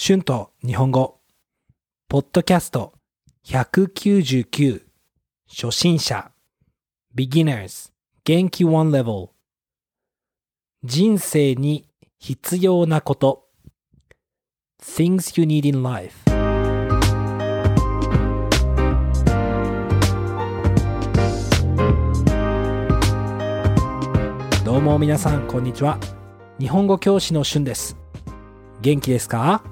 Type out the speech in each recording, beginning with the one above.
春と日本語、ポッドキャスト。199初心者。beginners 元気 one level 人生に必要なこと。things you need in life どうも皆さんこんにちは。日本語教師の春です。元気ですか？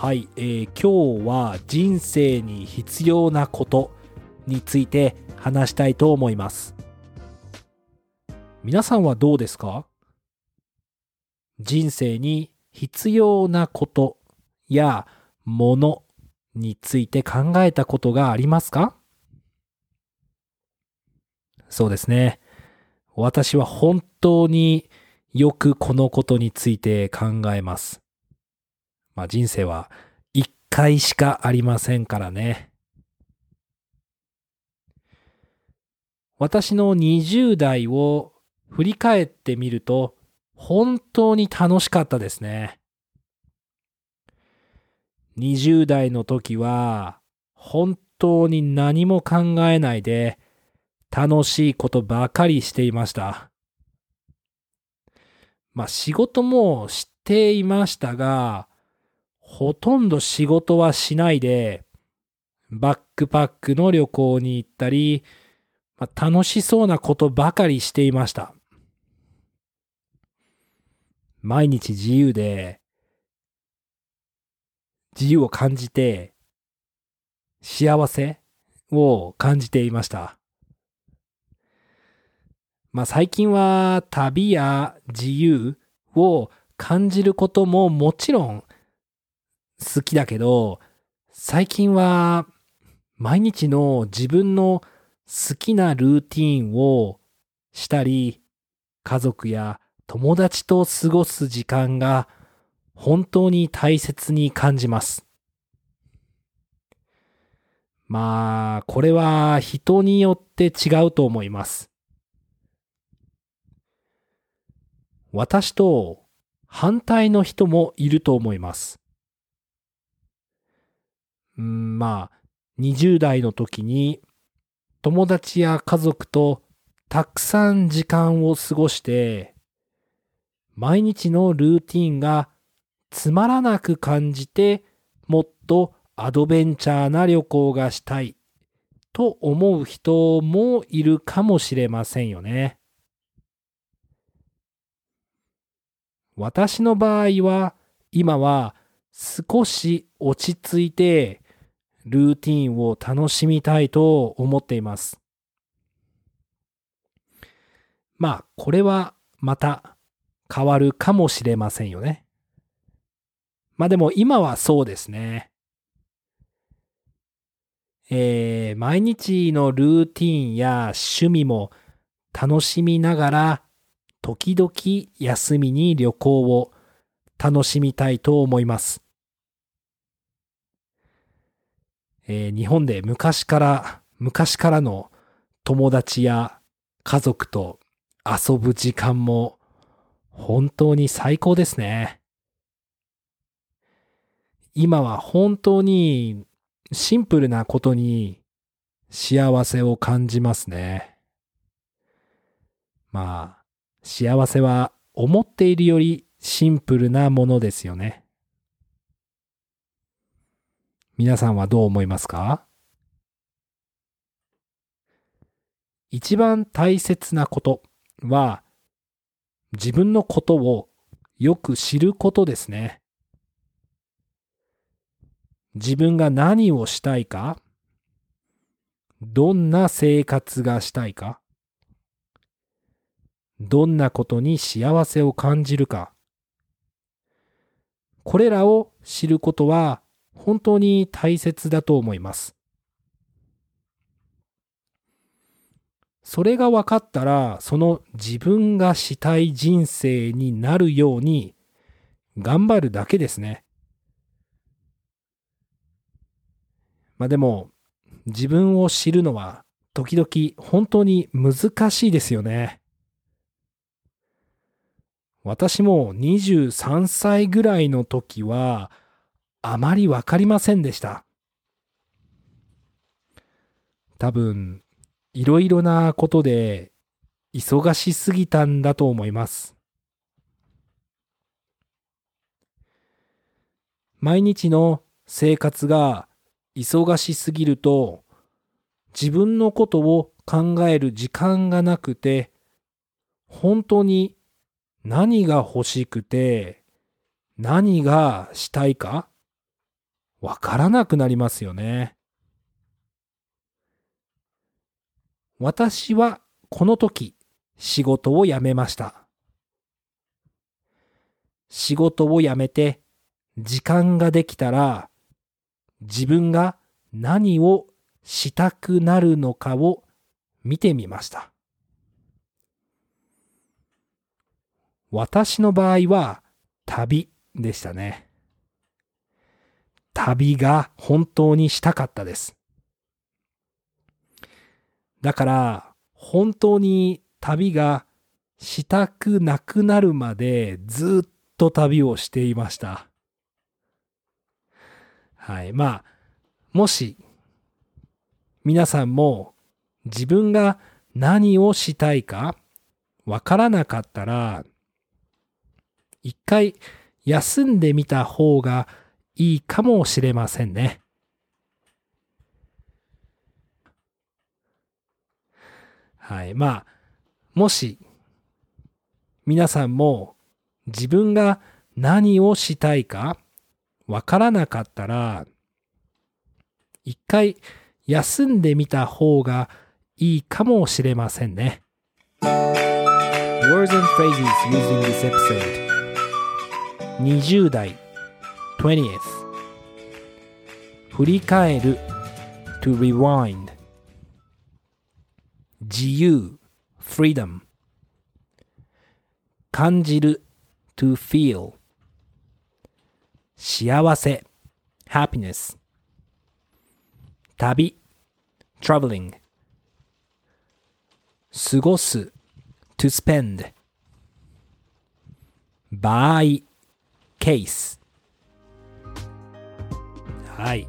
はい、えー今日は人生に必要なことについて話したいと思います。皆さんはどうですか？人生に必要なことやものについて考えたことがありますか？そうですね。私は本当によくこのことについて考えます。まあ人生は一回しかありませんからね。私の20代を振り返ってみると本当に楽しかったですね。20代の時は本当に何も考えないで楽しいことばかりしていました。まあ仕事もしていましたが、ほとんど仕事はしないで、バックパックの旅行に行ったり、まあ楽しそうなことばかりしていました。毎日自由で、自由を感じて、幸せを感じていました。まあ最近は旅や自由を感じることももちろん好きだけど、最近は毎日の自分の好きなルーティンをしたり、家族や友達と過ごす時間が本当に大切に感じます。まあ、これは人によって違うと思います。私と反対の人もいると思います。うん、まあ、20代の時に友達や家族とたくさん時間を過ごして、毎日のルーティンがつまらなく感じて、もっとアドベンチャーな旅行がしたいと思う人もいるかもしれませんよね。私の場合は今は少し落ち着いてルーティンを楽しみたいと思っています。まあこれはまた変わるかもしれませんよね。まあでも今はそうですね。えー毎日のルーティンや趣味も楽しみながら時々休みに旅行を楽しみたいと思います。えー日本で昔から、昔からの友達や家族と遊ぶ時間も本当に最高ですね。今は本当にシンプルなことに幸せを感じますね。まあ、幸せは思っているよりシンプルなものですよね。皆さんはどう思いますか？一番大切なことは自分のことをよく知ることですね。自分が何をしたいかどんな生活がしたいかどんなことに幸せを感じるか。これらを知ることは本当に大切だと思います。それが分かったら、その自分がしたい人生になるように頑張るだけですね。まあでも、自分を知るのは時々本当に難しいですよね。私も23歳ぐらいの時はあまりわかりませんでした。多分、いろいろなことで忙しすぎたんだと思います。毎日の生活が忙しすぎると自分のことを考える時間がなくて本当に何が欲しくて何がしたいかわからなくなりますよね。私はこの時仕事を辞めました。仕事を辞めて時間ができたら自分が何をしたくなるのかを見てみました。私の場合は旅でしたね。旅が本当にしたかったです。だから本当に旅がしたくなくなるまでずっと旅をしていました。はい。まあ、もし皆さんも自分が何をしたいかわからなかったら一回休んでみた方がいいかもしれませんね。はい。まあ、もし皆さんも自分が何をしたいかわからなかったら一回休んでみた方がいいかもしれませんね。Words and phrases used in this episode 20代 20th 振り返る to rewind 自由 freedom 感じる to feel 幸せ happiness 旅 traveling 過ごす to spend 場合 case はい、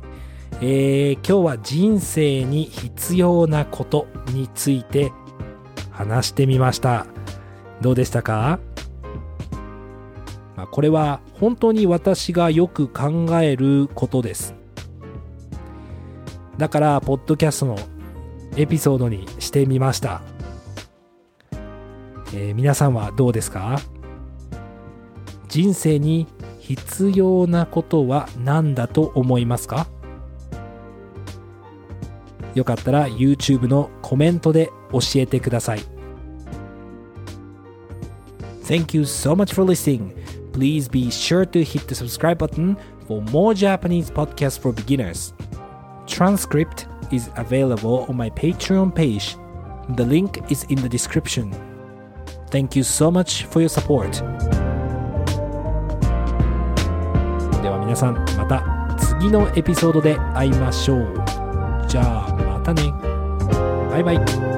えー、今日は人生に必要なことについて話してみました。どうでしたか、まあ、これは本当に私がよく考えることです。だからポッドキャストのエピソードにしてみました、えー皆さんはどうですか？人生に必要なことは何だと思いますかよかったら YouTube のコメントで教えてください。Thank you so much for listening. Please be sure to hit the subscribe button for more Japanese podcasts for beginners. Transcript is available on my Patreon page. The link is in the description. Thank you so much for your support. 皆さんまた次のエピソードで会いましょう。じゃあまたね。バイバイ。